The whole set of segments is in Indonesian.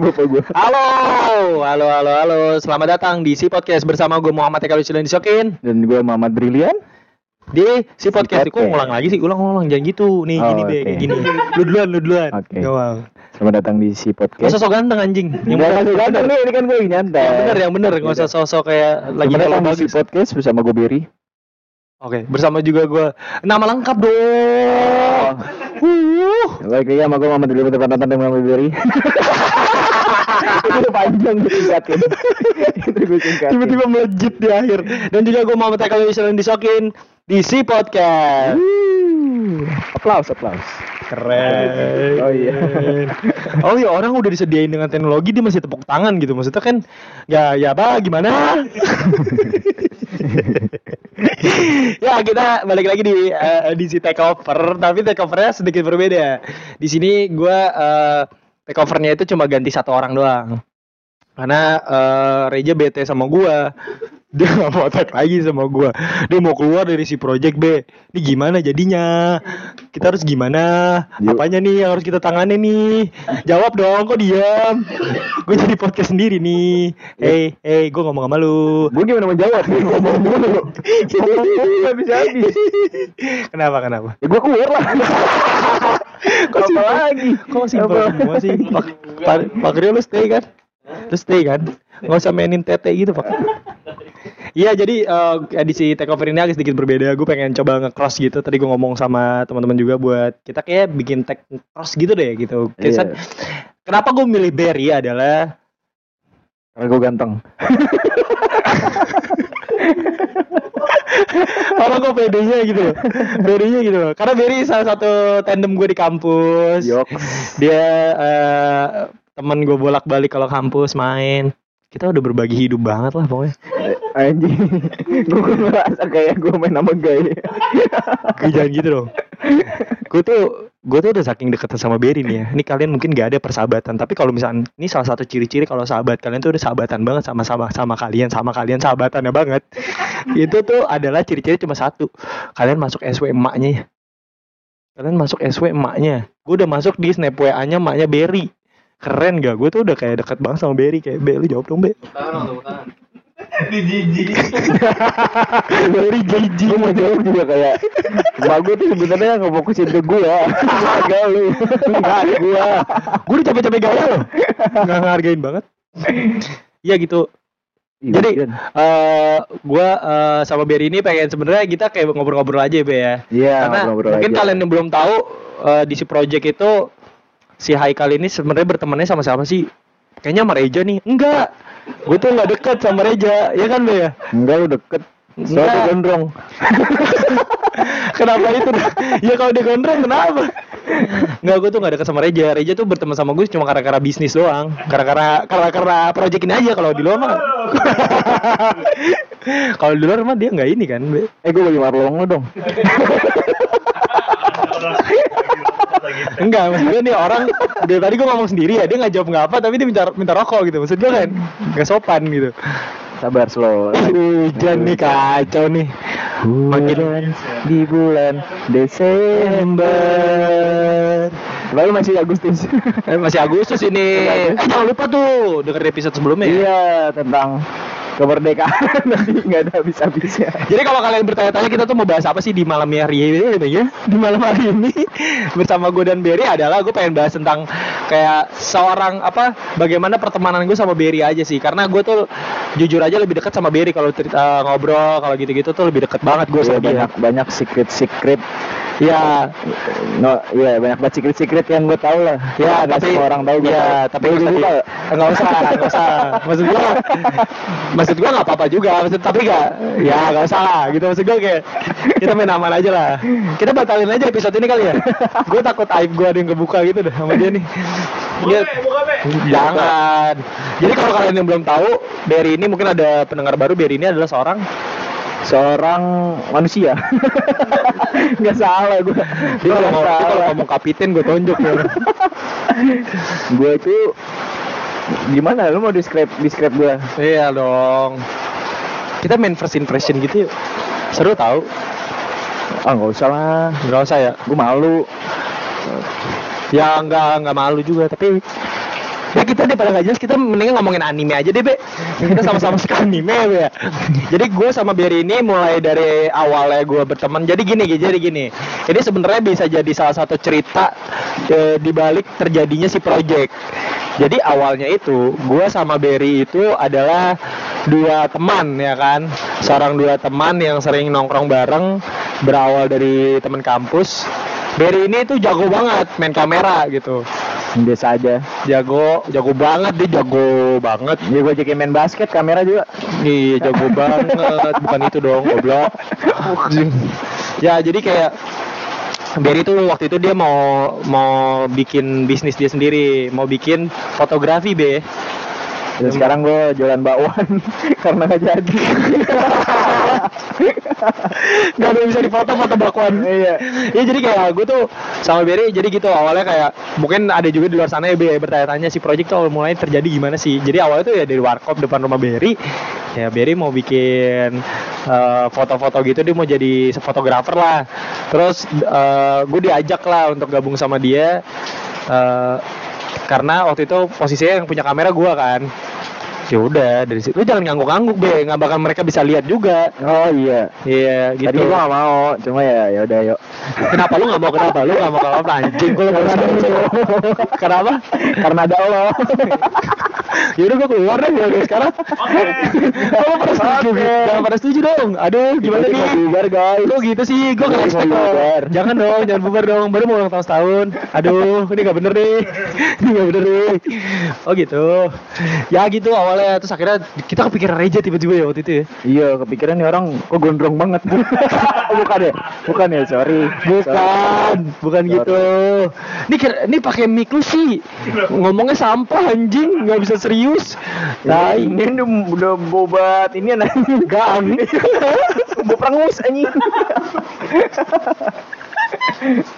bapak gue. Halo, halo, halo, halo. Selamat datang di Si Podcast bersama gue Muhammad Eka Lucilan Disokin. Dan gue Muhammad Brilian. Di Si Podcast. Kok Podcast. ngulang lagi sih? Ulang-ulang jangan gitu. Nih, Oh, gini be, oke. kayak gini. Lu duluan, lu duluan. Oke. Doang. Selamat datang di si Gak podcast. usah sok ganteng anjing. Yang bener, ganteng nih, ini kan gue lagi nyantai. yang bener, yang bener. Gak usah sosok kayak lagi kalau di si podcast bersama gue Berry. Oke, bersama juga gue. Nama lengkap dong. Uh. Baik lagi sama gue Muhammad Brilian nonton dan Muhammad Berry. Udah panjang gue singkatin. Itu gue singkatin. Tiba-tiba melejit di akhir. Dan juga gue Muhammad Eka Lucilan Disokin di Si Podcast. Aplaus, aplaus. Keren. Oh iya. Oh iya orang udah disediain dengan teknologi dia masih tepuk tangan gitu. Maksudnya kan ya ya apa gimana? ya kita balik lagi di eh, di si takeover tapi takeovernya sedikit berbeda. Di sini gua eh, takeovernya itu cuma ganti satu orang doang. Karena eh, Reja bete sama gua. Dia gak mau tag lagi sama gua. Dia mau keluar dari si project B. Ini gimana jadinya? Kita harus gimana? Apanya nih yang harus kita tangani nih? Jawab dong, kok diam? Gue jadi podcast sendiri nih. Hey, hey, gue ngomong sama lu. Gue gimana mau jawab? Gue ngomong dulu. Bisa habis. Kenapa, kenapa? Ya gue keluar lah. Kok Apa lagi? Kok simpel semua sih? Pak Rio lu stay kan? Lu stay kan? Nggak usah mainin tete gitu, Pak. Iya, jadi eh, edisi takeover ini agak sedikit berbeda. Gue pengen coba nge-cross gitu. Tadi gue ngomong sama teman-teman juga buat kita kayak bikin tag cross gitu deh gitu. Kesan, Iya. Kenapa gue milih Barry adalah Karena gue ganteng. orang gue pedenya gitu loh. Barry-nya gitu loh. Karena Barry salah satu tandem gue di kampus. Yoks. Dia eh, temen gue bolak-balik kalau kampus main. Kita udah berbagi hidup banget lah pokoknya. Anjing. gue ngerasa kayak gue main sama gay. Gue jangan gitu dong. Gue tuh gue tuh udah saking deket sama Berry nih ya. Ini kalian mungkin gak ada persahabatan, tapi kalau misalnya ini salah satu ciri-ciri kalau sahabat kalian tuh udah sahabatan banget sama sama sama kalian, sama kalian sahabatannya banget. Itu tuh adalah ciri-ciri cuma satu. Kalian masuk SW emaknya. ya. Kalian masuk SW emaknya. Gue udah masuk di snap WA-nya emaknya Berry. Keren gak? Gue tuh udah kayak deket banget sama Berry kayak Be, lu jawab dong Be. Berry JJ. Gue mau jawab juga kayak Emak gue tuh sebenarnya nggak fokusin ke gue Agak lu Enggak, gua. Gua udah capek-capek gaya loh. Enggak ngehargain banget. Iya gitu. Jadi eh gua eh, sama Berry ini pengen sebenarnya kita kayak ngobrol-ngobrol aja Be ya. Iya Karena ngobrol mungkin aja. kalian yang belum tahu eh, di si project itu si Haikal ini sebenarnya bertemannya sama siapa sih? Kayaknya sama Reja nih. Enggak. Gue tuh nggak deket sama Reja, ya kan Be ya? Enggak lu deket Enggak. Soalnya gondrong kenapa itu? ya kalau dia gondrong kenapa? Enggak, gue tuh gak deket sama Reja. Reja tuh berteman sama gue cuma karena-karena bisnis doang. Karena-karena karena karena project ini aja kalau di luar mah. kalau di luar mah dia nggak ini kan. Be. Eh gue bagi marlong lu dong Enggak, maksud gue nih orang dari tadi gue ngomong sendiri ya, dia nggak jawab nggak apa, tapi dia minta minta rokok gitu. Maksud gue kan nggak sopan gitu. Sabar slow Hujan nih kacau nih. Hujan di bulan Desember Lalu masih Agustus Eh, masih Agustus ini. Eh, jangan lupa tuh dengerin episode sebelumnya. ya. Iya tentang kemerdekaan Nanti nggak ada habis-habisnya Jadi kalau kalian bertanya-tanya kita tuh mau bahas apa sih di malam hari ini ya? Di malam hari ini bersama gue dan Berry adalah gue pengen bahas tentang kayak seorang apa bagaimana pertemanan gue sama Berry aja sih karena gue tuh jujur aja lebih dekat sama Berry kalau cerita ngobrol kalau gitu-gitu tuh lebih deket banget gue Iya, sama dia. banyak banyak secret secret Ya, no iya banyak banget secret secret yang gue tahu lah ya nggak tapi semua orang tahu ya tahu. tapi usah juga nggak usah nggak usah maksud gua maksud gua nggak apa-apa juga maksud tapi nggak ya nggak usah lah gitu maksud gua kayak kita main aman aja lah kita batalin aja episode ini kali ya gua takut aib gua ada yang kebuka gitu deh sama dia nih Iya. Jangan. Jadi kalau kalian yang belum tahu, Berry ini mungkin ada pendengar baru. Berry ini adalah seorang seorang manusia nggak salah gue dia kalau dia kalau ngomong kapiten gue tonjok ya. gue itu gimana lu mau describe describe gue Iya dong. Kita main first impression gitu yuk. Seru tahu. ah nggak usah lah Enggak usah ya. gue malu Ya enggak enggak malu juga tapi ya kita di daripada nggak kita mendingan ngomongin anime aja deh be. Kita sama-sama suka anime be. Ya jadi gue sama Berry ini mulai dari awalnya gue berteman. Jadi gini jadi gini. Ini sebenarnya bisa jadi salah satu cerita eh, di balik terjadinya si project. Jadi awalnya itu gue sama Berry itu adalah dua teman ya kan? Seorang dua teman yang sering nongkrong bareng berawal dari teman kampus. Berry ini tuh jago banget main kamera gitu biasa aja. Jago jago banget dia jago banget. Ya gue ajakin main basket kamera juga. Nih jago banget. Bukan itu dong goblok. Ya jadi kayak Berry tuh waktu itu dia mau mau bikin bisnis dia sendiri. Mau bikin fotografi be. Dan sekarang gue jualan bakwan karena nggak jadi. Gak ada bisa difoto foto bakwan. Iya. Ya jadi kayak gue tuh sama Berry jadi gitu awalnya kayak mungkin ada juga di luar sana ya Be, bertanya-tanya si project tuh mulai terjadi gimana sih. Jadi awalnya tuh ya dari warkop depan rumah Berry. Ya Berry mau bikin eh, foto-foto gitu dia mau jadi fotografer lah. Terus eh, gue diajak lah untuk gabung sama dia. eh, karena waktu itu posisinya yang punya kamera gua kan. Ya udah dari situ lu jangan ngangguk-ngangguk be, nggak bakal mereka bisa lihat juga. Oh iya. Iya gitu. Tadi gue gak mau, cuma ya ya udah yuk. Kenapa lu nggak mau kenapa? Lu nggak mau kalau apa anjing? Ada lo. Kenapa? Karena ada lo. Yaudah gue keluar deh mulai sekarang. Kamu pada setuju? Jangan pada setuju dong. Aduh gimana nih? bubar, guys. Lu gitu sih, gue Kita nggak dong. bubar. Jangan dong, jangan bubar dong. Baru mau ulang tahun setahun. Aduh, ini nggak bener nih. Ini nggak bener nih. Oh gitu. Ya gitu awalnya. Terus akhirnya kita kepikiran Reja tiba-tiba ya waktu itu ya. Iya, kepikiran nih orang kok gondrong banget. bukan ya? Bukan ya, sorry. Bukan, bukan Sorry. gitu. Ini ini pakai mic lu sih. Ngomongnya sampah anjing, nggak bisa serius. Nah, ini udah, udah bobat ini anjing gang. Bob rangus anjing.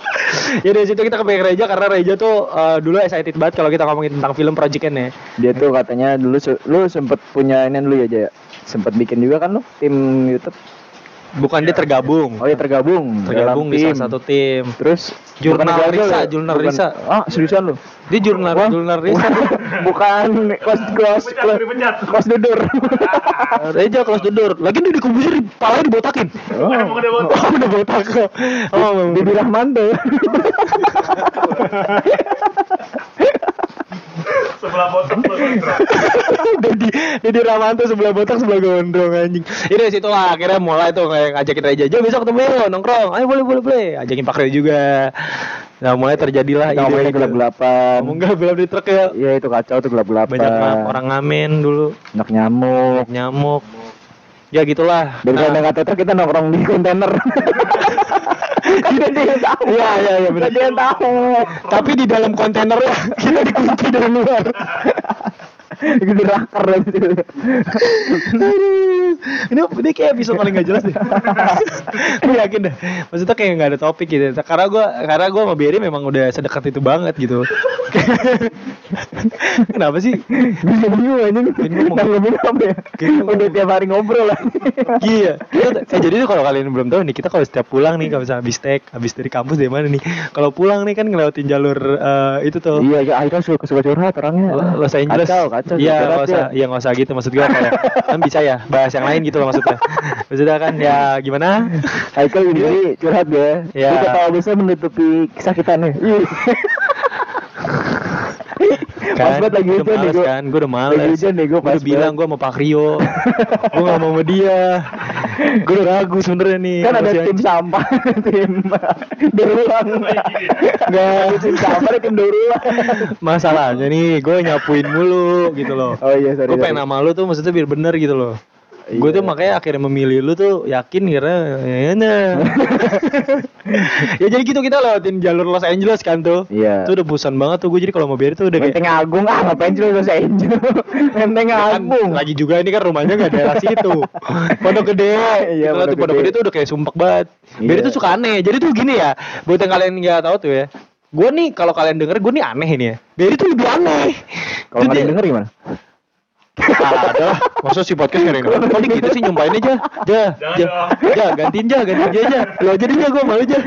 ya dari situ kita kepengen Reja karena Reja tuh eh, dulu excited banget kalau kita ngomongin tentang film Project N ya. Dia tuh katanya dulu lu sempet punya ini dulu ya, Jaya. Sempet bikin juga kan lu tim YouTube. Bukan dia tergabung. Oh ya tergabung. tergabung di salah satu tim. Terus Jurnal Risa, ya? Jurnal Bukan- Risa. Ah, seriusan lu? Dia jurnal Wah. jurnal Risa. bukan kelas kelas kelas, dudur. Reja kelas dudur. Lagi dia dikubur di palanya dibotakin. oh, Oh, udah botak. Oh, Bibi Rahmanto. Sebelah botak Dedi Dedi Ramanto sebelah botak sebelah gondrong anjing. Ini dari situ lah akhirnya mulai tuh kayak ngajakin Reja aja besok ketemu yuk nongkrong. Ayo boleh boleh boleh. Ajakin Pak Rey juga. Nah mulai terjadilah Kita ngomongin ide gelap gelapan. Ngomong gelap gelap di truk ya. Iya itu kacau tuh gelap gelapan. Banyak orang ngamen dulu. Banyak nyamuk. Nyamuk. Ya gitulah. Dari Nah, nah. kata truk kita nongkrong di kontainer. Tidak dia yang tahu. Iya iya iya benar. Dia tahu. Tapi di dalam kontainer ya kita dikunci dari luar. Itu rakar lagi. Aduh, ini ini kayak episode paling gak jelas deh. gue yakin deh. Maksudnya kayak gak ada topik gitu. Karena gue karena gue sama Berry memang udah sedekat itu banget gitu. Kenapa sih? Bisa bingung ngomong- Nanggepin apa ya? Ini Udah tiap hari ngobrol lah. Iya. Kita- Eh, jadi tuh kalau kalian belum tahu nih, kita kalau setiap pulang nih, kalau misalnya habis tek, habis dari kampus dari mana nih, kalau pulang nih kan ngelewatin jalur eh, itu tuh. Iya, ya Aika suka suka curhat orangnya. Lo- Los Angeles. Kacau, kacau. Iya, nggak usah, dia. iya nggak usah gitu maksud gue kayak kan bisa ya bahas yang lain gitu loh maksudnya. Maksudnya kan ya gimana? Haikal ini curhat dia. Iya. Dia ketawa bisa menutupi kesakitannya. Pas banget lagi udah hujan nih gua. kan, gue udah males. Lagi hujan nih Gua pas udah bilang gue mau Pak Rio, gue gak mau sama dia. Gue udah ragu sebenernya nih. Kan ada tim sampah, tim berulang. Enggak, tim sampah ada tim berulang. Masalahnya nih, gue nyapuin mulu gitu loh. Oh iya, sorry. gue pengen nama lu tuh maksudnya biar bener gitu loh. Gue tuh Iya. makanya akhirnya memilih lu tuh yakin karena ya nah. ya jadi gitu kita lewatin jalur Los Angeles kan tuh. Iya. Itu udah bosan banget tuh gue jadi kalau mau biar tuh udah kayak Menteng Agung ah ngapain sih lu Los Angeles? Menteng kan Agung. lagi juga ini kan rumahnya nggak daerah situ. Pondok Gede. Iya, Pondok tuh Pondok Gede. Tuh udah kayak sumpek banget. Biar Iya. itu suka aneh. Jadi tuh gini ya, buat yang kalian nggak tahu tuh ya. Gue nih kalau kalian denger gue nih aneh ini ya. Biar itu lebih aneh. Kalau yang denger gimana? Ada lah. Masa si podcast gak ada yang denger? Kok dia gitu sih nyumpahin aja. Ja, ja, ja, gantiin ja, gantiin ja, ja. Lo aja deh ja, gue malu ja.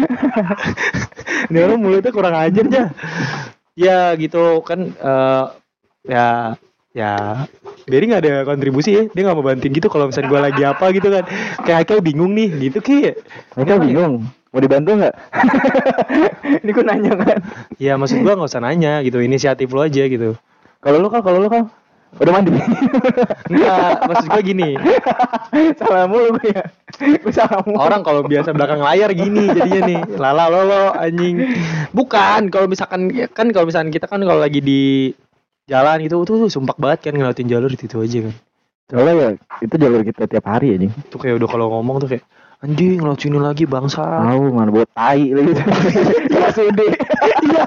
Ini orang mulutnya kurang ajar ja. Ya gitu kan eh, ya ya Berry nggak ada kontribusi ya dia nggak mau bantuin gitu kalau misalnya gue lagi apa gitu kan kayak Haikal bingung nih gitu ki Mereka bingung. Mau dibantu nggak? Ini gue nanya kan. ya maksud gue nggak usah nanya gitu inisiatif lo aja gitu Kalau lu kan, kalau lu kan udah mandi. enggak maksud gue gini salah mulu gue ya. Gue salah mulu. orang kalau biasa belakang layar gini jadinya nih lala lolo anjing bukan kalau misalkan kan kalau misalkan kita kan kalau lagi di jalan itu tuh sumpah banget kan ngeliatin jalur itu aja kan Soalnya ya itu jalur kita tiap hari aja. tuh kayak udah kalau ngomong tuh kayak anjing sini lagi bangsa Tahu mana buat tai lagi. RSUD. Iya.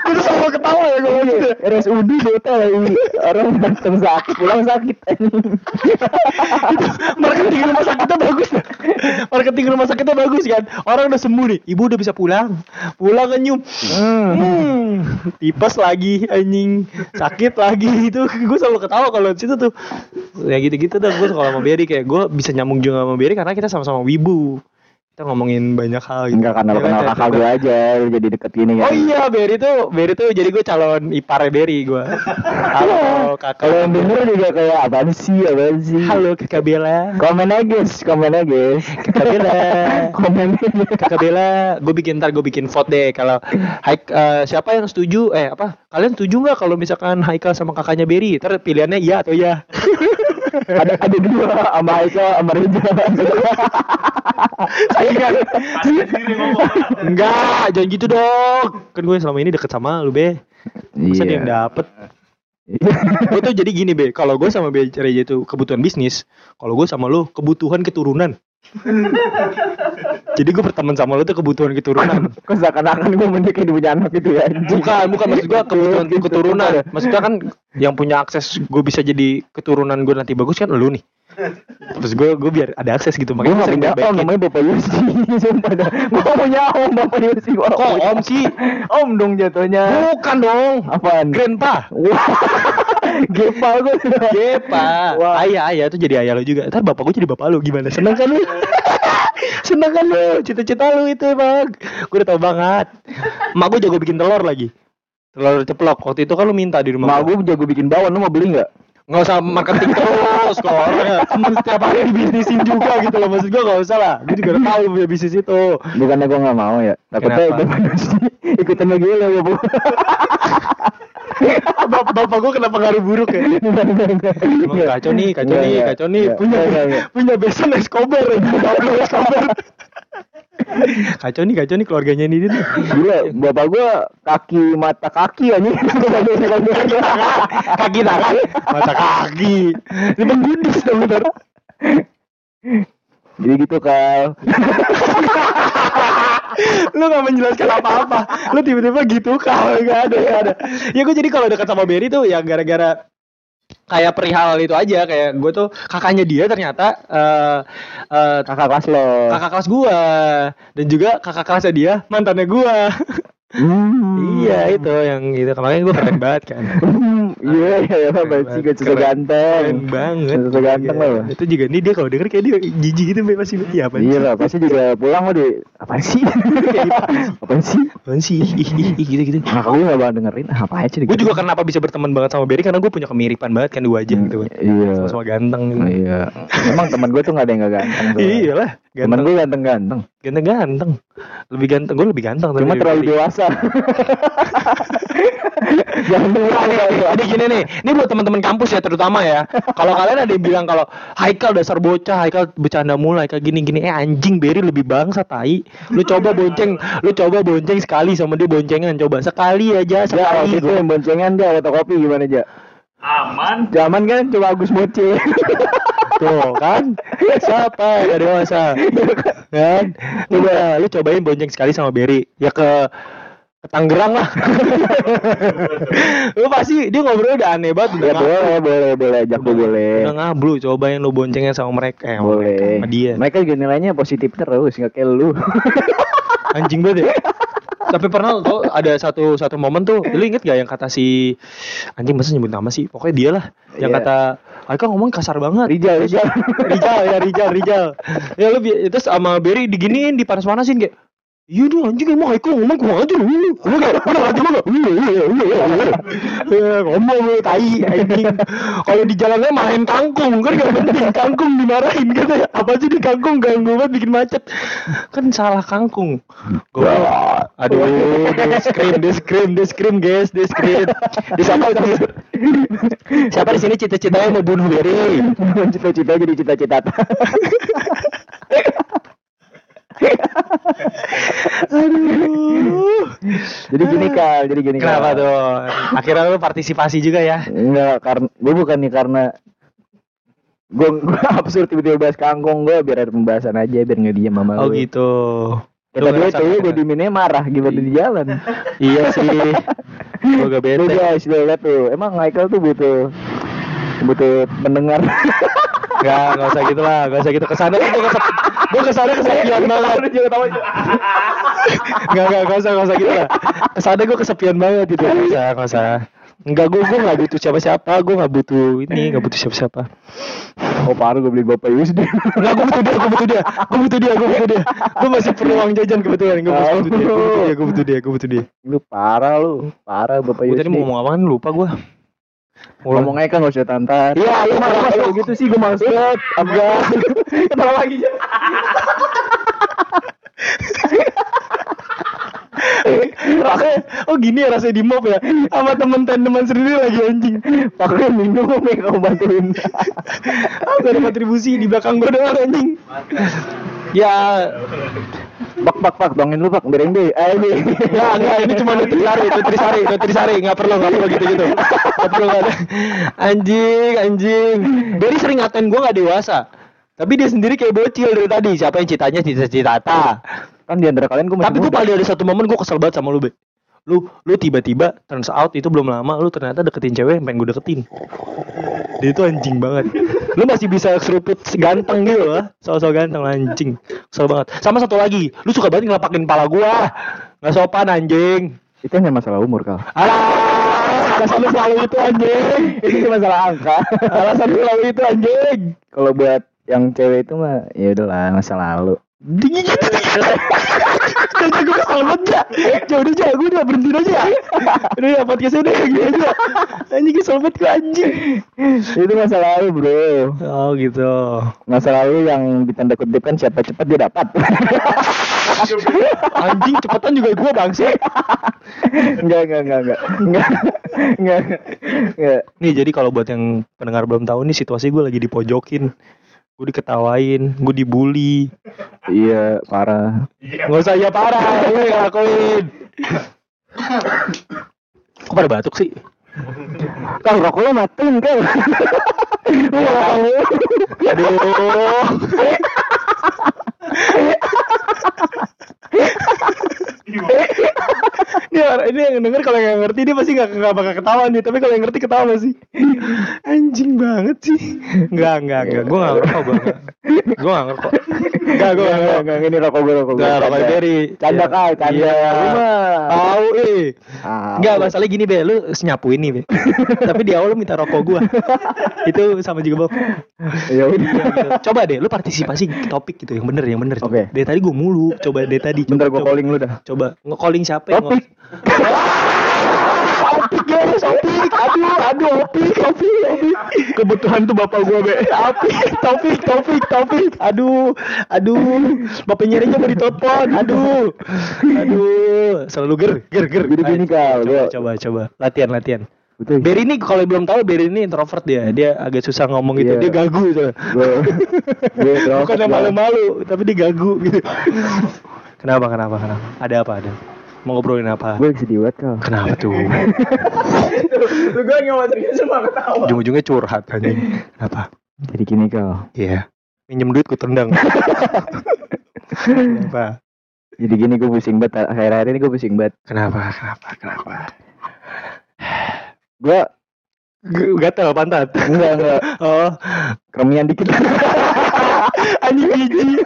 gue tuh selalu ketawa ya kalau gitu. RSUD lagi. Orang datang sakit, pulang sakit. marketing rumah sakitnya bagus. Marketing rumah sakitnya bagus kan? Orang udah sembuh nih. Ibu udah bisa pulang. Pulang nyum Hmm. hmm, tipes lagi anjing. Sakit lagi. Itu gue selalu ketawa kalau di situ tuh. Ya gitu-gitu dah gue kalau sama Berry kayak gue bisa nyambung juga sama Berry karena kita sama-sama wibu kita ngomongin banyak hal gitu. Enggak karena lo Ya kan, kenal ya, kakak gue aja, jadi deket gini kan. Oh iya, Berry tuh, Berry tuh jadi gue calon ipar Berry gue. Halo kakak. Kalau yang denger juga kayak apaan sih, apaan sih. Halo kakak Bella. Komen aja guys, komen aja guys. Kakak Bella. komen aja. Kakak Bella, gue bikin ntar gue bikin vote deh kalau Haik eh, siapa yang setuju eh apa kalian setuju nggak kalau misalkan Haikal sama kakaknya Berry ntar pilihannya iya atau iya ada ada dua sama Aika sama Reza. Saingan enggak jangan gitu dong. Kan gue selama ini deket sama lu be. Masa dia yang dapet? Gue tuh jadi gini be. Kalau gue sama be Reza itu kebutuhan bisnis kalau gue sama lu kebutuhan keturunan. Jadi gue berteman sama lu tuh kebutuhan keturunan. Kok seakan-akan gue mending kayak punya anak gitu ya bukan bukan. Maksud gue kebutuhan Gitu, keturunan. Maksudnya kan yang punya akses gue bisa jadi keturunan gue nanti bagus kan lu nih terus gue gue biar ada akses gitu makanya gue sering punya om namanya Bapak Yusi Sumpah dah. Gue punya om Bapak Yusi Gua kok om sih Om dong jatuhnya. Bukan dong. Apaan? grandpa. Wah Gepa gue Gepa. Wah. ayah ayah tuh jadi ayah lu juga. Ntar bapak gue jadi bapak lu. Gimana? Seneng kan lu? Seneng kan lu? Cita-cita lu itu emang gue udah tau banget. Emak gue jago bikin telur lagi. Telur ceplok. Waktu itu kan lu minta di rumah Mak gue jago bikin bawang. Lu mau beli gak? Nggak usah marketing terus kok orangnya setiap hari bisnisin juga gitu loh maksud gue nggak usah lah gue juga udah tahu punya bisnis itu Bukannya gue gak mau ya Takutnya Kenapa? Bapak Yusi Ikutan lagi ya Bapak bapak, bapak gue kena pengaruh buruk ya Emang kacau nih, kacau Iya, nih, iya. kacau nih. Iya, Punya iya, iya. punya besan Escobar ya. Pablo Escobar. Kacau nih, kacau nih keluarganya ini nih. Gila, bapak gua kaki mata kaki anjing. Kaki tangan, mata kaki. Ini dong bener. Jadi gitu kal. Lu gak menjelaskan apa-apa. Lu tiba-tiba gitu kalau gak ada, gak ada. Ya gue jadi kalau dekat sama Berry tuh ya gara-gara kayak perihal itu aja kayak gue tuh kakaknya dia ternyata eh eh, Kakak kelas lo. kakak kelas gua dan juga kakak kelasnya dia mantannya gua Hmm. iya itu yang itu makanya gua keren banget kan Hmm, Iya iya iya Keren Bapak sih banget. gak susah ganteng. keren banget Susah ganteng Iya. lo. itu juga nih dia kalau denger kayak dia jijik gitu Mbak, pasti iya apa Iya lah, pasti juga pulang mau di apa sih? apa sih? Apaan sih ih, ih, ih, gitu gitu Nah, gue gak bakal dengerin apa aja gue juga kenapa bisa berteman banget sama Berry karena gue punya kemiripan banget kan dua aja gitu kan Iya. sama-sama ganteng gitu. Iya. Emang teman gue tuh gak ada yang gak ganteng iya lah Temen ganteng gue ganteng-ganteng. Ganteng ganteng lebih ganteng gue lebih ganteng Cuma dari terlalu dewasa. Jangan Jadi gini nih, ini buat teman-teman kampus ya terutama ya. Kalau kalian ada yang bilang kalau Haikal dasar bocah, Haikal bercanda mulai kayak gini-gini, eh anjing Berry lebih bangsa tai. Lu coba bonceng, lu coba bonceng sekali sama dia boncengan, coba sekali aja Ya, sekali. itu yang boncengan dia fotokopi gimana aja? aman Zaman kan cuma Agus Moce. Tuh kan, siapa yang gak dewasa? Kan, coba lu cobain bonceng sekali sama Berry, ya ke ke Tangerang lah. lu pasti dia ngobrol udah aneh banget udah ya boleh, boleh, boleh ajak gue boleh. Udah ngablu, cobain lu boncengnya sama mereka, eh, mereka, Boleh. sama dia. Mereka juga nilainya positif terus, nggak kayak lu. Anjing banget ya. Tapi pernah tuh ada satu satu momen tuh, lu inget gak yang kata si anjing masa nyebut nama sih? Pokoknya dia lah yang Iya. kata Aika ngomong kasar banget. Rijal, Rijal. Rijal ya Rijal Rijal. Ya lu itu sama Berry diginiin dipanas-panasin kayak Iya nih anjing emang Haikal ngomong kurang aja lu. Gak udah aja lu. Ya, ngomong lu tai anjing. Kalau di jalannya main kangkung kan gak penting kangkung dimarahin kata apa sih di kangkung ganggu banget bikin macet. Kan salah kangkung. Gue aduh, scream, dia scream, dia scream guys, scream. Di siapa Siapa di sini cita-citanya mau bunuh Berry? cita-cita jadi cita-cita. Aduh. jadi gini kal, jadi gini Kenapa Kal. tuh? Akhirnya lu partisipasi juga ya? Enggak, karena gue bukan nih karena gue gue absurd tiba-tiba bahas kangkung gue biar ada pembahasan aja biar nggak diem sama Oh lu. gitu. Lu ngerasa tuh gimana? gue diminnya marah gimana di jalan. Iya sih. Gue gak Lu bete. guys, lu lihat tuh, emang Michael tuh butuh butuh mendengar. Gak, gak usah gitu lah, gak usah gitu. Ke sana tuh gue kesep, gue ke sana kesepian banget. Gak, gak, gak usah, gak usah gitu lah. Ke sana gue kesepian banget gitu. Gak usah, gak usah. Enggak, gue gue gak butuh siapa-siapa. Gue gak butuh ini, gak butuh siapa-siapa. oh parah gue beli bapak Yusdi. Enggak, gue butuh dia, gue butuh dia, gue butuh dia, gue butuh dia. Gue masih perlu uang jajan kebetulan. Gue masih butuh dia, gue butuh dia, gue butuh dia, lu parah lu, parah bapak Gue Yusdi. tadi mau ngomong apaan lupa gue. Ngomongnya kan gak usah tantar. Iya, iya, kalau gitu sih gue maksud. Enggak. Ketawa lagi. Rasanya oh gini ya rasanya di mob ya? Sama temen teman sendiri lagi anjing. Pakai minum nih kamu bantuin. aku ada kontribusi di belakang gue doang anjing. Ya. Bak bak bak dongin lu bak. Bereng deh. Eh deh. ya enggak ini cuma nutrisari nutrisari nutrisari nggak perlu nggak perlu gitu gitu nggak perlu nggak ada. Anjing anjing. Berry sering ngatain gue nggak dewasa tapi dia sendiri kayak bocil dari tadi. Siapa yang citanya cita-cita Kan di antara kalian gue masih tapi gue paling ada satu momen gue kesel banget sama lu be. Lu lu tiba-tiba turns out itu belum lama lu ternyata deketin cewek yang pengen gue deketin. Dia itu anjing banget. Lu masih bisa seruput ganteng gitu lah soal-soal ganteng anjing. Kesel banget. Sama satu lagi lu suka banget ngelapakin pala gua. Nggak sopan anjing. Itu hanya masalah umur kal. alah alasan lu selalu itu anjing. Itu cuma masalah angka. alasan lu selalu itu anjing. Kalau buat yang cewek itu mah ya udahlah masa lalu. dingin Jangan gue kesel banget ya Ya udah aja gue udah berhenti aja ya Udah ya podcastnya udah kayak gini aja Anjing kesel banget gue anjing itu masa lalu bro. Oh gitu Masa lalu yang ditanda kutip kan siapa cepat dia dapat. Anjing cepetan juga gue bangsa enggak enggak enggak enggak. Enggak. Enggak. Enggak. Nih jadi kalau buat yang pendengar belum tahu nih situasi gue lagi dipojokin Gue diketawain, gue dibully Iya, parah. Gak usah ya parah, gue ngakuin Kok pada batuk sih? Kal rokok lo matiin. Lu rokok lu. Aduh Ini, orang- ini yang denger kalau yang ngerti dia pasti gak, gak bakal ketawa nih. Tapi kalau yang ngerti ketawa sih Anjing banget sih. Enggak, enggak, enggak Gue gak ngerokok, gue gak Gue gak ngerokok. Enggak, gue gak Enggak, ngerokok. Enggak, ini rokok gue rokok gue. Rokok. Berry Canda. Kal, canda. Iya. Tahu eh. Ah, Enggak, masalahnya gini be, lu senyapuin nih be. Tapi di awal lu minta rokok gua. Itu sama juga Bob Ya udah. Coba deh, lu partisipasi topik gitu yang bener, yang bener coba. Oke. Dari tadi gua mulu, coba dari tadi coba, Bentar gue calling lu dah. Coba nge-calling siapa yang Topik. Opik guys, opik, aduh, aduh, opik, opik, opik. Kebutuhan tuh bapak gua be, opik, topik, topik, topik, aduh, aduh, bapak nyarinya mau ditelepon, aduh, aduh, selalu ger, ger, ger. Jadi gini, Ayo, Kal, coba, coba, coba, latihan, latihan. Betul. Berry ini kalau belum tahu Berry ini introvert dia, dia agak susah ngomong gitu, Iya. dia gagu gitu. Bukan yang malu-malu, tapi dia gagu gitu. kenapa, kenapa, kenapa? Ada apa, ada? Mau ngobrolin apa? Gue sedih banget kal. Kenapa tuh? Gue nggak mau sama ketawa. Ujung-ujungnya curhat anjing. Kenapa? Jadi gini kal. Iya. Minjem duit ku tendang. Kenapa? Jadi gini gue pusing banget. Akhir-akhir ini gue pusing banget. Kenapa? Kenapa? Kenapa? Gue Gatel pantat. enggak enggak Oh, keremian dikit. anjing biji.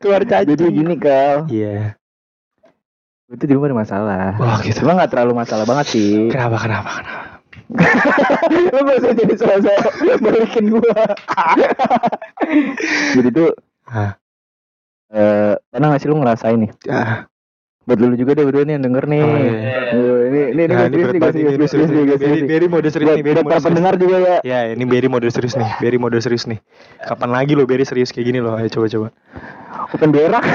Keluar cacing. Jadi gini kal. Iya. Itu di rumah ada masalah. Oh, gitu. Cuma nggak terlalu masalah banget sih. Kenapa? Kenapa? Kenapa? Lu gak usah jadi sosok balikin gua. jadi tuh Hah. eh pernah gak sih lu ngerasain nih Ah, Buat dulu juga deh berdua nih yang denger nih. Oh, iya. Ini ini ini Nah, ini serius nih, serius, serius serius Beri mode serius nih, Beri mode pendengar juga ya. Ya, ini Beri mode serius nih. Beri mode serius nih. Kapan lagi lo Beri serius kayak gini loh? Ayo coba coba. Open berak.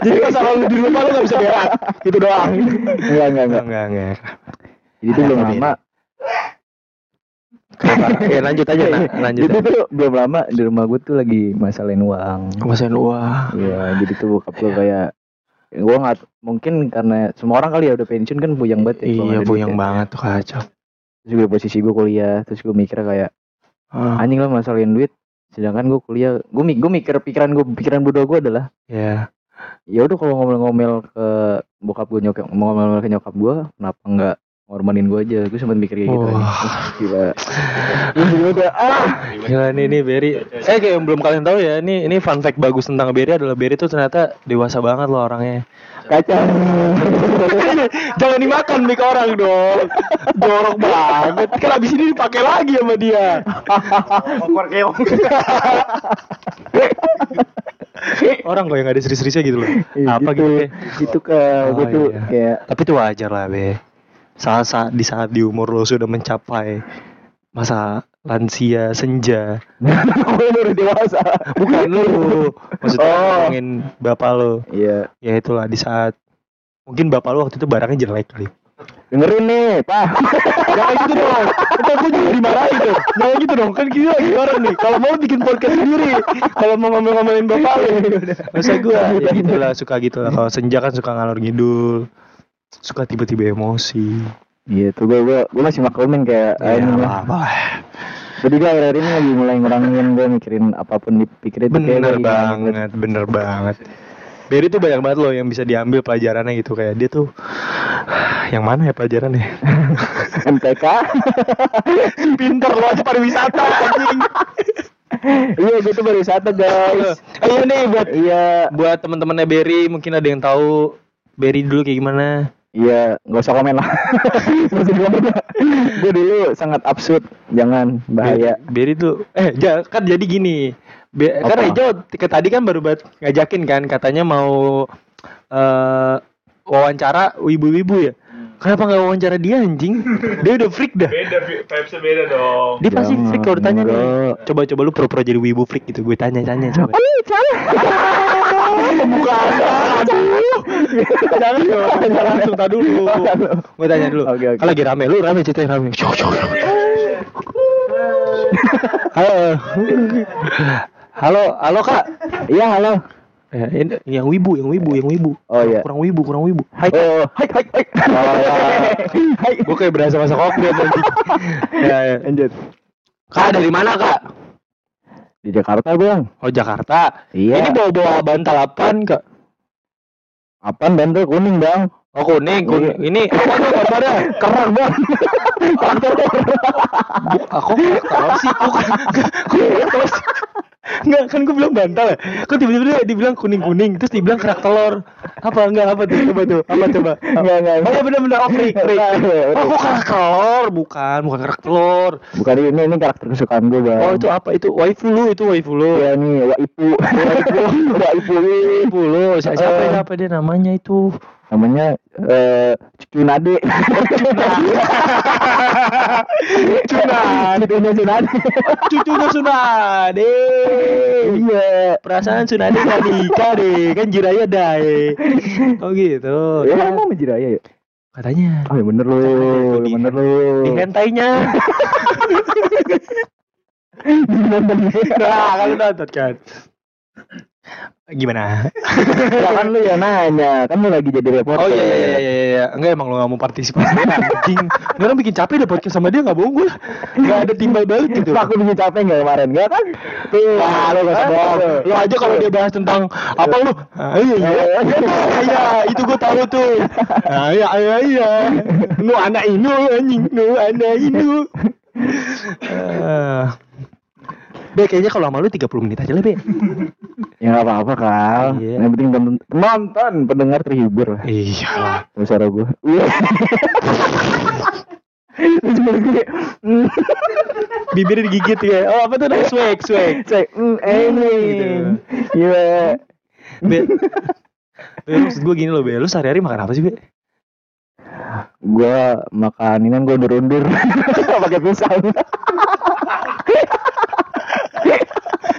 Jadi masalah lu di rumah lu gak bisa berak. Itu doang. Enggak, enggak, enggak. Enggak, enggak. Jadi itu belum lama. Ya lanjut aja, nah. lanjut. Jadi tuh belum lama di rumah gue tuh lagi masalahin uang. Masain wah. Iya, jadi tuh bokap gue kayak gue nggak mungkin karena semua orang kali ya udah pensiun kan buyang banget ya. Iya, buyang ya. banget tuh kacau. Terus juga posisi gue kuliah, terus gue mikir kayak Ah, anjing lah masalahin duit. Sedangkan gue kuliah, gue gue mikir pikiran gue pikiran bodoh gue adalah ya. ya udah kalau ngomel-ngomel ke bokap gue nyokap ngomel-ngomel ke nyokap gue kenapa nggak ngorbanin gue aja gue sempet mikir kayak gitu Wah. Wah, gila gue udah ah Gila nih nih Berry. Eh kayak yang belum kalian tahu ya, ini ini fun fact bagus tentang Berry adalah Berry tuh ternyata dewasa banget loh orangnya. kacau Jangan dimakan mic orang dong. Jorok banget. Kan abis ini dipakai lagi sama dia. orang kok yang gak ada serius-seriusnya gitu loh. Apa gitu, gitu ke gue Oh, iya. kayak Tapi itu wajar lah, Be. Saat saat di saat di umur lo sudah mencapai masa lansia senja. baru dewasa Bukan lu. Maksudnya Oh. ngomongin bapak lo. iya Ya itulah di saat mungkin bapak lo waktu itu barangnya jelek kali. dengerin nih pak Jangan gitu dong. Entar gue juga dimarahin tuh. Jangan gitu dong. Kan kita lagi orang nih. Kalau mau bikin podcast sendiri. Kalau mau ngomel-ngomelin bapak lu. Masa gue ya gitu lah. Suka gitu lah. Kalau senja kan suka ngalor ngidul. Suka tiba-tiba emosi. gitu gue gue gue masih maklumin kayak Ya, ini lah. jadi gue akhir-akhir ini lagi mulai ngurangin gue mikirin apa pun dipikirin tuh kayak Bener gitu. banget. Bener banget. Berry tuh banyak banget loh yang bisa diambil pelajarannya gitu kayak dia tuh yang mana ya pelajarannya? MTK Pinter lo aja pariwisata anjing. iya gue tuh wisata guys Ayo nih buat iya buat teman-temannya Berry mungkin ada yang tahu Berry dulu kayak gimana? Iya nggak usah komen lah gue dulu sangat absurd jangan bahaya Berry tuh eh ja- kan jadi gini. Be- kan? Rejo tadi kan baru ngajakin kan katanya mau eh wawancara ibu-ibu ya. Kenapa nggak wawancara dia anjing? Dia udah freak dah. Beda, Vi- vibesnya beda dong. Dia pasti Jangan, freak kalau ditanya nih. Coba coba lu pura-pura jadi wibu freak gitu. Gue tanya-tanya coba. Pembukaan. Jangan dong, jangan langsung tak dulu. Gue tanya dulu. Oke, oke. Kan lagi rame, lu rame ceritanya rame. Halo. Halo, halo Kak. iya halo Eh, ini yang wibu, yang wibu, yang wibu. Oh, iya. Kurang wibu, kurang wibu. Hai. oh hai hai hai hai Gue kayak berasa masa kokdet nanti. ya, ya. lanjut Kak dari mana kak? di Jakarta bang Oh Jakarta. iya Ini bawa-bawa bantal apaan kak? apaan bantu kuning bang Oh kuning, kuning. Ini apa tuh gambarnya? kerak bang Bu, aku kalau sih kok kalau sih Enggak kan gue bilang bantal ya. Kok tiba-tiba dia dibilang kuning-kuning Terus dibilang kerak telur. Apa enggak apa tuh? Coba tuh? Apa coba? Enggak, enggak, Oh iya bener-bener. Oh freak freak Oh kok kerak telur? Bukan bukan kerak telur. Bukan ini ini karakter kesukaan gue bang. Oh itu apa? Itu waifu lu itu waifu lu. Ya nih waifu. Waifu. Waifu. Lu. Siapa siapa, siapa dia namanya itu namanya eh cucu nade Cunade. cucunya Cunade. Cucunya Sunade iya. Perasaan Sunade gak nikah deh. Kan Jiraya dae. Oh gitu. Ya emang Majiraya ya? Katanya. Oh ya bener lu bener lu Di hentainya Nah kalau nonton kan Gimana? ya kan lu yang nanya kan lu lagi jadi reporter Oh iya iya iya iya iya Enggak emang lo gak mau partisipasi Anjing Ini orang bikin capek udah podcast sama dia gak bohong gue Gak ada timbal balik gitu aku bikin capek nggak kemarin nggak kan tuh Wah, lu gak Ah, bohong. Lu aja kalau dia bahas tentang apa lu? Ah, iya, iya. Iya, itu gua tahu tuh. Ah, iya, iya, iya. Nu anak ini anjing, nu anak ini. Be, kayaknya kalau sama lu 30 menit aja lah, Be. ya nggak apa-apa kal Iya. yang penting nonton, nonton pendengar terhibur lah Iya lah. suara gue Iya. Gue Bibirnya digigit ya. Oh, apa tuh? Swag, swag. cek hmm, eh ini Gitu. iya Be, Be, maksud gue gini loh Be, lu sehari-hari makan apa sih Be? Gua makan ini kan gua undur-undur pakai pisang.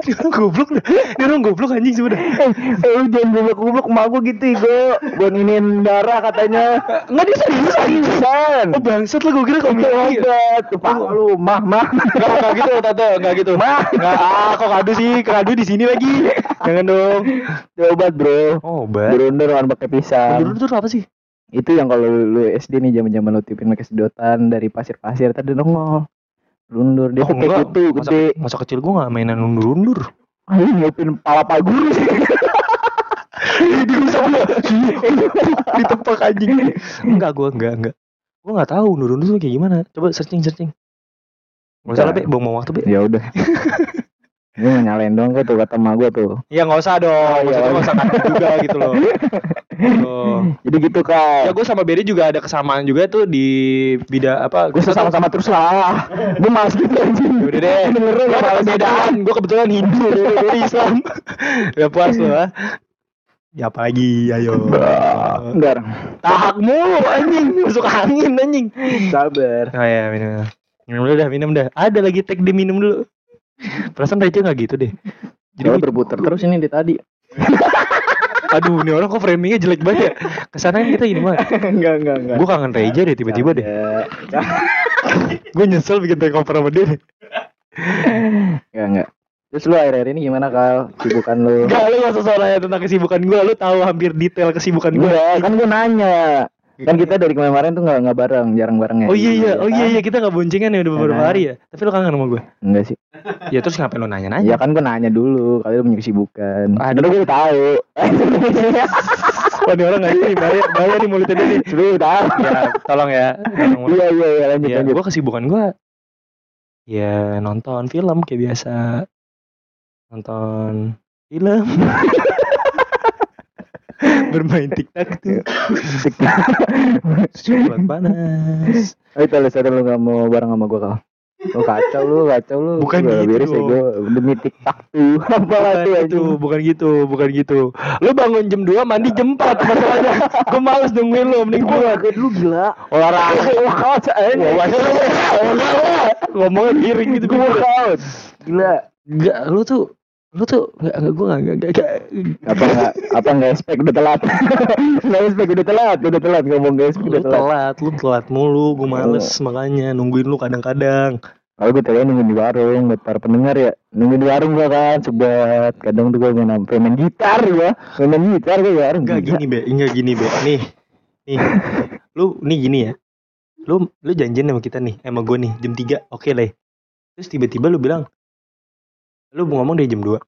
Dia orang goblok dah, dia orang goblok anjing sih udah eh lu jangan goblok-goblok emak gua gitu buat iniin darah katanya. Enggak dia serius seriusan. Oh bangsat lah gue kira komedi obat. Pak, lu mah mah. Enggak, gitu Tante, enggak gitu Mah. Enggak, ah kok kado sih, kado di sini lagi Jangan dong Itu obat, Bro. Oh, Undur-undur kan pakai pisang. Dulu tuh apa sih? Itu yang kalau lu SD nih zaman-zaman lu tipin pakai sedotan dari pasir-pasir tadi nongol. Lundur dia Oh, enggak. kutu Masa, gede. masa kecil gue gak mainan undur-undur Ah, lu nyiupin pala pak guru. Sih. Dirusak dia Ditepak anjing. Enggak, gue enggak, enggak. Gue gak tahu undur-undur tuh kayak gimana. Coba searching-searching Gak usah lah, Be, buang waktu, Be. Ya udah. Gue nyalain doang kok tuh kata emak gue tuh. Ya gak usah dong, Oh, maksudnya iya. gak usah ngaku juga gitu loh Tuh. Jadi gitu kan. Ya gue sama Berry juga ada kesamaan juga tuh di bidang apa gue sama-sama terus lah. Gue males gitu anjing. Udah deh, Dengerin gue ya, malas bedaan. Gue kebetulan Hindu, dari Islam. ya puas lo ah. Ya apa lagi, ayo. Enggak. Tahak mulu anjing, masuk angin anjing. Sabar. Oh ya minum. Minum dulu dah, minum dah. Ada lagi tag di minum dulu. Perasaan Reja gak gitu deh. Jadi gua- berputar terus ini di tadi. aduh ini orang kok framingnya jelek banget ya. Ke sana kita ini banget. enggak, enggak, enggak. Gue kangen Reja deh tiba-tiba deh. Gue nyesel bikin take over sama dia deh. enggak, enggak. Terus lu akhir-akhir ini gimana Kal? Kesibukan lu? Enggak, lu gak usah nanya tentang kesibukan gue. Lu tahu hampir detail kesibukan gue. Kan gue nanya. Kan kita dari kemarin tuh enggak enggak bareng, jarang bareng ya. Oh iya iya, oh iya kan? iya kita nggak boncengan ya udah beberapa kan? hari ya. Tapi lu kangen sama gue. Enggak sih. Ya terus ngapain lu nanya-nanya? Ya kan gue nanya dulu, kali lu punya kesibukan. Aduh. Aduh, gue tahu. Wah, ini orang nggak ini bahaya, bahaya nih mulutnya dia nih. Lu tahu. Ya, tolong ya. Iya, iya, iya, lanjut, Ya, lanjut. gue kesibukan gue ya nonton film kayak biasa. Nonton film. Bermain TikTok tuh. Coklat panas. Oh, itu alasan lu gak mau bareng sama gue Kal. Lu kacau lu, kacau lu. Bukan Gua gitu ya gue demi TikTok tuh. Apa gitu, anjing? bukan gitu, bukan gitu. Lu bangun jam 2, mandi jam 4 masalahnya. gue males nungguin lu, mending Gue gue kaget lu gila. olahraga. Workout aja. Ngomongnya miring gitu Gue gue. workout. Gila. Enggak, lu tuh lu tuh enggak gue enggak enggak. Apa enggak apa enggak spek udah telat. Enggak spek udah telat, udah telat ngomong guys udah telat. telat, lu telat mulu, gue males makanya nungguin lu kadang-kadang. Kalau gue tanya nungguin di warung buat para pendengar ya. Nungguin di warung gua kan sebat. Kadang tuh gue main sampai main gitar gua. Main gitar gue warung. Enggak Gila. gini, Be. Enggak gini, Be. Nih. Nih. Lu nih gini ya. Lu lu janjian sama kita nih, sama gue nih jam 3. Oke, Le. Terus tiba-tiba lu bilang lu mau ngomong dari jam 2.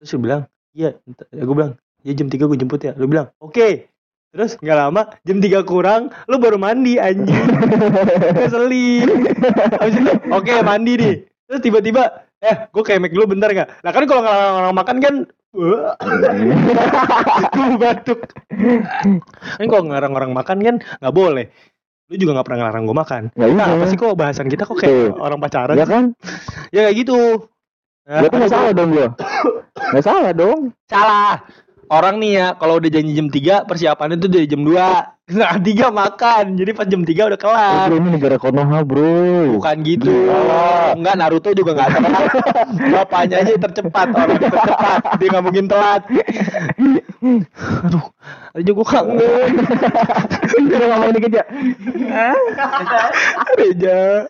Terus lu bilang, "Iya." Ya, gue bilang, "Ya jam 3 gue jemput ya." Lu bilang, "Oke." Terus nggak lama jam 3 kurang lu baru mandi anjing. Keselin. Habis itu, oke mandi nih. Terus tiba-tiba eh gue kayak make dulu bentar nggak? Nah kan kalau orang makan kan gue batuk. Kan kalau ngarang orang makan kan nggak boleh. Lu juga nggak pernah ngelarang gue makan. Nah, apa sih kok bahasan kita kok kayak Tuh. orang pacaran? Ya kan? Ya kayak gitu. Berarti nggak salah dong gua. Nggak salah dong. Salah. Orang nih ya, kalau udah janji jam 3, persiapannya tuh dari jam 2. Nah, 3 makan. Jadi pas jam 3 udah kelar. Bro, ini negara Konoha bro. Bukan gitu. Gila. Enggak Naruto juga enggak telat. Bapaknya aja tercepat, orang tercepat. Dia nggak mungkin telat. Aduh, aja gue kangen. Udah ngomong dikit ya. Reja.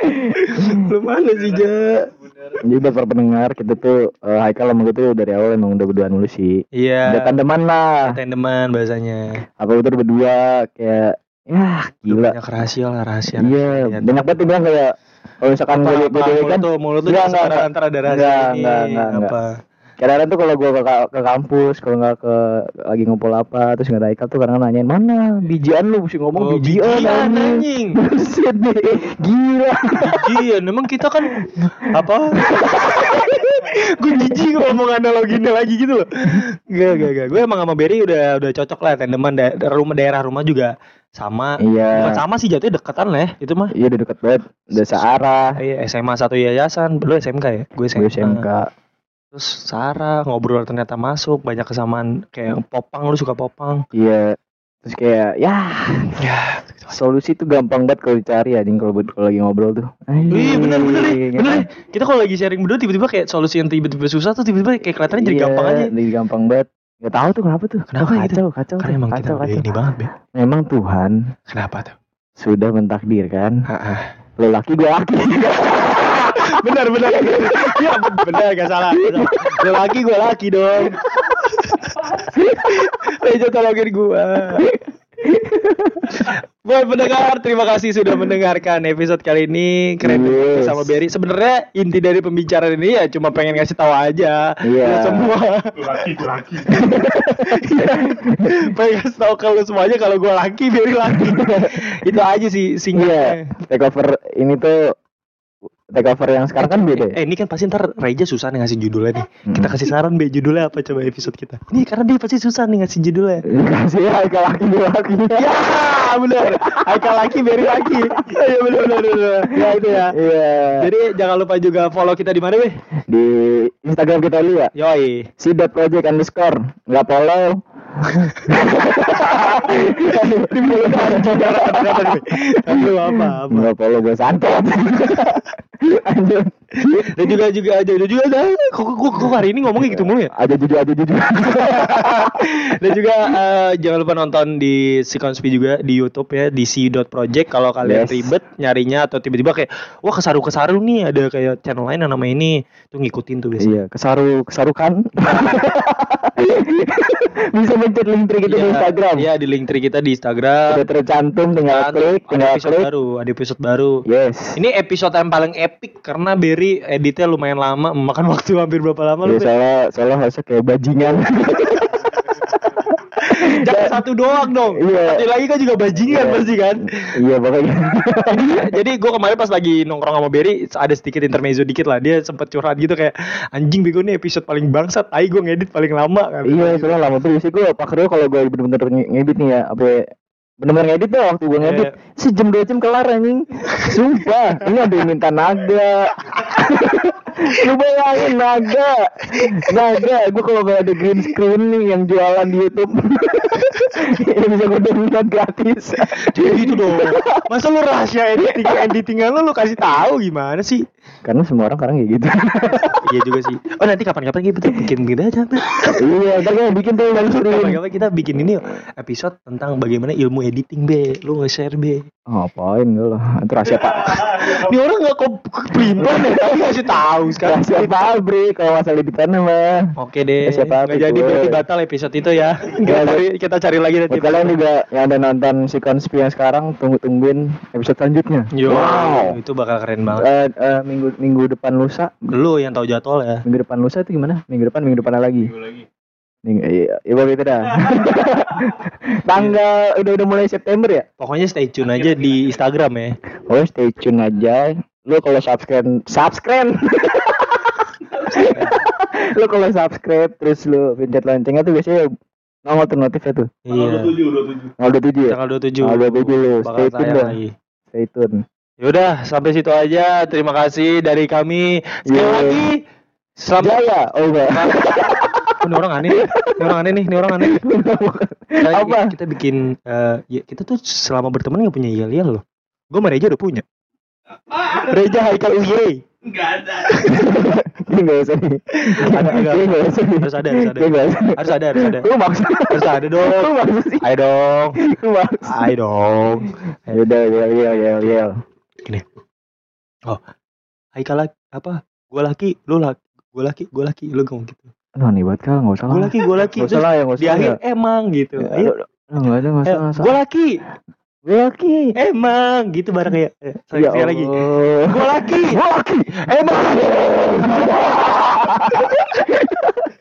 Lu mana sih, Ja? Jadi buat para pendengar kita tuh eh, Haikal sama gue tuh dari awal emang udah berdua dulu sih. Iya. Udah tandeman lah. Tandeman bahasanya. Apa itu udah berdua kayak ya gila. Banyak rahasia lah, rahasia. Iya, banyak banget bilang kayak kalau misalkan gue gue mulut kan tuh, mulut tuh enggak, antara ada rahasia enggak, ini. enggak, enggak, enggak. Kadang-kadang tuh kalau gue ke, ke kampus kalau nggak ke lagi ngumpul apa terus nggak ada Haikal tuh kadang nanyain mana bijian lu mesti ngomong Oh, bijian bijian, anjing. Buset deh gila Iya, memang kita kan apa? gue jijik ngomong analoginya lagi gitu loh. Gak, gak, gak. Gue emang sama Berry udah udah cocok lah tandeman da rumah daerah rumah juga sama. Bukan iya sama sih jatuhnya deketan lah ya, itu mah. iya udah deket banget udah searah Iya, SMA satu yayasan, lu SMK ya? Gue SMK. gue SMK terus Sarah ngobrol ternyata masuk banyak kesamaan kayak popang lu suka popang Iya. Terus kayak ya ya solusi tuh gampang banget kalau dicari anjing kalau buat- kalau lagi ngobrol tuh. Iya bener bener deh, Anjing, bener deh. Kita kalau lagi sharing berdua tiba-tiba kayak solusi yang tiba-tiba susah tuh tiba-tiba kayak kelihatannya jadi Iya, gampang aja. Jadi gampang banget. Gak tahu tuh kenapa tuh. Kenapa kacau, gitu? kacau, Karena emang kita kacau, udah kacau. ini banget, Be. Memang Tuhan Kenapa tuh? sudah mentakdirkan Heeh. lo laki gue laki. benar benar. Iya benar gak salah. Lu laki gue laki dong. Rejo tolongin gue. Buat pendengar, terima kasih sudah mendengarkan episode kali ini. Keren Yes. sama Berry. Sebenarnya inti dari pembicaraan ini ya cuma pengen ngasih tahu aja. Iya. Lu semua. Laki, laki. pengen kasih tahu ke lu semuanya kalau gue laki, Berry laki. Itu aja sih Iya. singkatnya. Take over ini tuh take over yang sekarang kan beda. Eh ya? ini kan pasti ntar Reja susah nih ngasih judulnya nih. Hmm. Kita kasih saran Be judulnya apa coba episode kita. Ini karena dia pasti susah nih ngasih judulnya. Kasih ya ke laki gue laki. Ya bener. Haikal laki Berry laki. Iya bener bener bener. Ya itu ya. Iya. Jadi jangan lupa juga follow kita di mana Be? Di Instagram kita dulu ya. Yoi. Si project underscore nggak follow. Di mulut anjing kata-kata nih. Lu apa apa. Nggak follow gue santet. Lanjut. Dan juga juga aja juga juga ada. Kok kok kok hari ini ngomongnya gitu mulu ya? Aja jujur aja jujur. Dan juga eh, jangan lupa nonton di si Konspi juga di YouTube ya di si.project kalau kalian Yes. ribet nyarinya atau tiba-tiba kayak wah kesaru-kesaru nih ada kayak channel lain yang nama ini tuh ngikutin tuh biasanya. Iya, kesaru kesarukan. Bisa mencet link tree kita di Iya, Instagram. Iya di link tree kita di Instagram. Udah tercantum tinggal Dan klik, ada tinggal episode klik. baru, ada episode baru. Yes. Ini episode yang paling epic karena Berry editnya lumayan lama, memakan waktu hampir berapa lama lu? Iya, soalnya soalnya harusnya kayak bajingan. Jangan satu doang dong. Iya. Satu lagi kan juga bajingan Iya. pasti kan. iya, pokoknya. Jadi gue kemarin pas lagi nongkrong sama Berry ada sedikit intermezzo dikit lah. Dia sempet curhat gitu kayak anjing bego nih episode paling bangsat. Ai gue ngedit paling lama kan. iya, soalnya lama tuh sih gue pakai kalau gue bener-bener nge- ngedit nih ya, apa bener-bener ngedit tuh waktu gue ngedit Iya. sejam dua jam kelar anjing sumpah ini ada yang minta naga lu bayangin naga naga gue kalau gak ada green screen nih yang jualan di YouTube yang bisa gue download gratis Jadi gitu dong. Masa lu rahasia editing editingan lu lu kasih tahu gimana sih? karena semua orang sekarang kayak gitu iya juga sih. Oh nanti kapan-kapan kita bikin bikin aja. Be. iya ntar gue bikin tuh stream Kapan-kapan kita bikin ini episode tentang bagaimana ilmu editing be. Lu nge-share be. oh, ngapain lah itu rahasia pak Ini orang nggak kok pelimpan ya, tapi kasih tahu sekarang. rahasia pabrik kalau masalah editannya mah Oke deh, nggak pabrik, jadi berarti batal episode itu ya. Kita cari, kita cari lagi nanti. Kalian juga yang ada nonton si Konspi yang sekarang tunggu-tungguin episode selanjutnya. Yo, Wow. itu bakal keren banget. Eh, eh, minggu minggu depan lusa, Lu yang tahu jadwal ya. minggu depan lusa itu gimana? Minggu depan, minggu depan lagi. Minggu lagi. Minggu, iya, iya itu dah. Tanggal udah udah mulai September ya. Pokoknya stay tune aja di Instagram ya. Oh, stay tune aja. Lu kalau subscribe, subscribe. lu kalau subscribe terus lu pencet loncengnya tuh biasanya nongol tuh notifnya tuh. Iya. 27, 27. Nongol 27 ya. Tanggal 27. Tanggal 27 lu. Bakal Stay tune dah. lagi. Stay tune. Yaudah, sampai situ aja. Terima kasih dari kami. Sekali Yo. lagi, selamat. Jaya. Oh enggak. Ini orang aneh, nih. ini orang aneh nih, ini orang aneh. Kita, Apa? kita bikin, eh, ya, kita tuh selama berteman nggak punya yel-yel loh. Gue sama Reja udah punya. Reja Haikal Uye. Enggak ada. Ini enggak usah nih. Ada, enggak usah nih. Harus ada, harus ada. Harus ada, harus ada. Lu maksud Harus ada Lu dong. maksud sih. Ayo dong. Lu maksud. Ayo dong. Yaudah, yel yel yel yel. Gini. Oh, Haikal laki, apa? Gue laki, lu laki, gue laki, gue laki, lu ngomong gitu. Aduh, aneh banget kal, enggak usah Gue lah. laki, gue laki. Enggak usah lah ya, enggak di usah. akhir ya. emang gitu. Ya, Ayo, Enggak ada, enggak usah, enggak usah. gue laki, laki. emang gitu bareng kayak. eh, Sekali Ya lagi. Gue laki, Gue laki. emang.